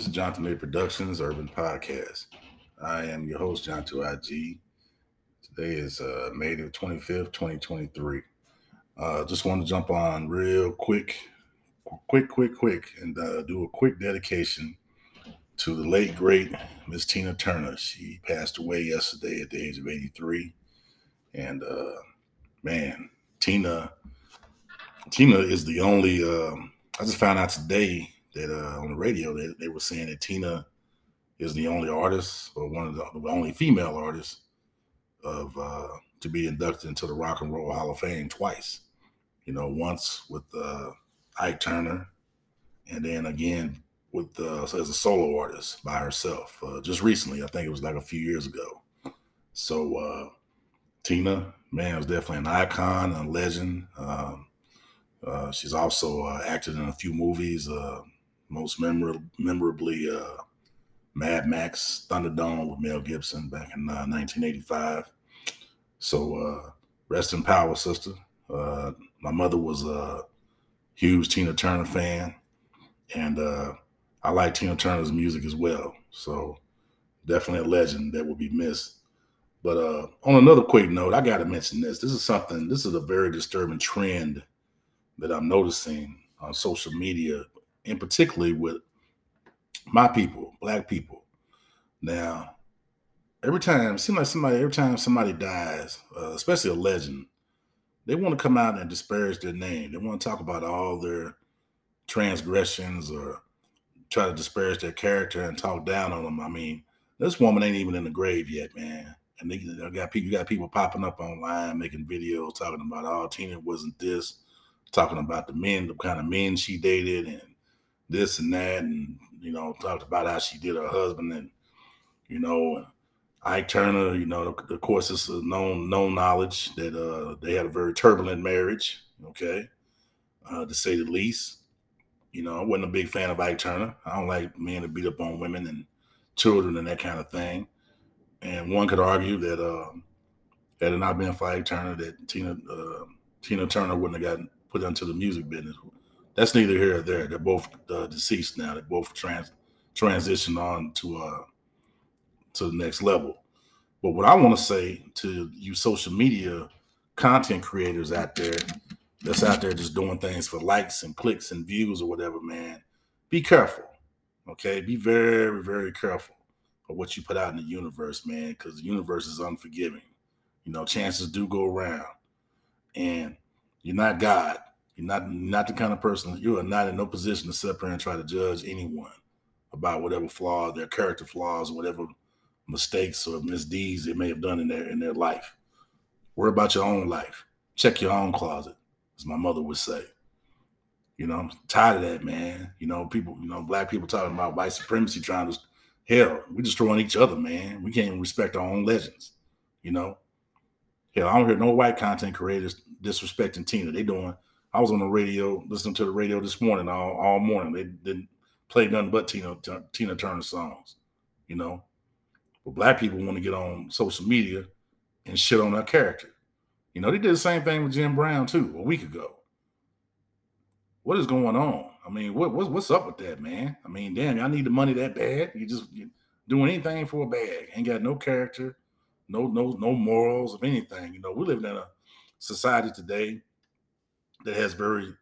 This is Jonathan Lee Productions Urban Podcast. I am your host, John 2IG. Today is uh, May the 25th, 2023. Uh, just want to jump on real quick, quick, quick, quick, and uh, do a quick dedication to the late, great Miss Tina Turner. She passed away yesterday at the age of 83. And uh, man, Tina, Tina is the only, um, I just found out today that uh, on the radio they, they were saying that Tina is the only artist or one of the, only female artists of uh, to be inducted into the Rock and Roll Hall of Fame twice. You know, once with uh, Ike Turner, and then again with uh, as a solo artist by herself. Uh, just recently, I think it was like a few years ago. So uh, Tina, man, was definitely an icon, a legend. Um, uh, she's also uh, acted in a few movies. Most memorable, memorably uh, Mad Max Thunderdome with Mel Gibson back in uh, 1985. So uh, rest in power, sister. Uh, my mother was a huge Tina Turner fan, and uh, I like Tina Turner's music as well. So definitely a legend that will be missed. But uh, on another quick note, I got to mention this. This is something. This is a very disturbing trend that I'm noticing on social media and particularly with my people, black people. Now, every time, seems like somebody, every time somebody dies, uh, especially a legend, they want to come out and disparage their name. They want to talk about all their transgressions or try to disparage their character and talk down on them. I mean, this woman ain't even in the grave yet, man. And they, they got people, you got people popping up online making videos talking about, oh, Tina wasn't this, talking about the men, the kind of men she dated, and this and that, and you know, talked about how she did her husband, and you know, Ike Turner. You know, of course, it's a known known knowledge that uh, they had a very turbulent marriage. Okay, uh, to say the least. You know, I wasn't a big fan of Ike Turner. I don't like men to beat up on women and children and that kind of thing. And one could argue that uh, had it not been for Ike Turner, that Tina uh, Tina Turner wouldn't have gotten put into the music business that's neither here or there. They're both uh, deceased now. They both trans transitioned on to uh to the next level. But what I want to say to you social media content creators out there that's out there just doing things for likes and clicks and views or whatever, man, be careful. Okay, be very, very careful of what you put out in the universe, man, because the universe is unforgiving. You know, chances do go around, and you're not God. You're not not the kind of person. You are not in no position to sit there and try to judge anyone about whatever flaw, their character flaws, whatever mistakes or misdeeds they may have done in their in their life. Worry about your own life. Check your own closet, as my mother would say. You know, I'm tired of that, man. You know, people, you know, black people talking about white supremacy, trying to hell, we destroying each other, man. We can't even respect our own legends. You know, hell, I don't hear no white content creators disrespecting Tina. They doing I was on the radio listening to the radio this morning all, all morning. They didn't play nothing but Tina Tina Turner songs, you know. But black people want to get on social media and shit on her character. You know, they did the same thing with Jim Brown too a week ago. What is going on? I mean, what, what's what's up with that, man? I mean, damn, y'all need the money that bad? You just doing anything for a bag? Ain't got no character, no no no morals of anything. You know, we live in a society today that has very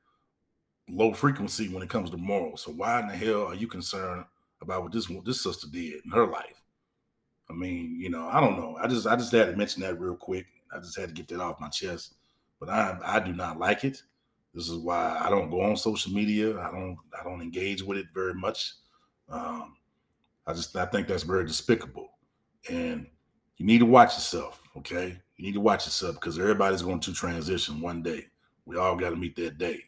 low frequency when it comes to morals. So why in the hell are you concerned about what this what this sister did in her life? I mean, you know, I don't know. I just I just had to mention that real quick. I just had to get that off my chest. But I I do not like it. This is why I don't go on social media. I don't I don't engage with it very much. Um, I just I think that's very despicable. And you need to watch yourself, okay? You need to watch yourself because everybody's going to transition one day. We all got to meet that day.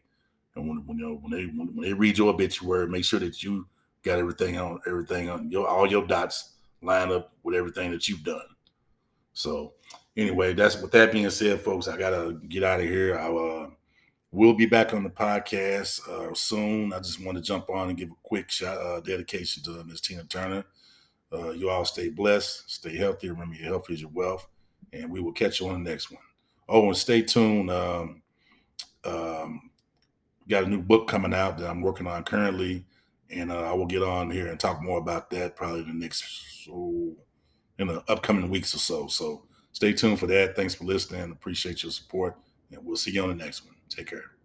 And when, when you know when they when, when, they read your obituary, make sure that you got everything on everything on your all your dots line up with everything that you've done. So anyway, that's with that being said, folks. I gotta get out of here. I uh, will be back on the podcast uh, soon. I just want to jump on and give a quick shout uh, dedication to Miss Tina Turner. Uh, you all stay blessed, stay healthy. Remember, your health is your wealth, and we will catch you on the next one. Oh, and stay tuned. Um, um, got a new book coming out that I'm working on currently, and uh, I will get on here and talk more about that probably in the next so in the upcoming weeks or so. So stay tuned for that. Thanks for listening. Appreciate your support, and we'll see you on the next one. Take care.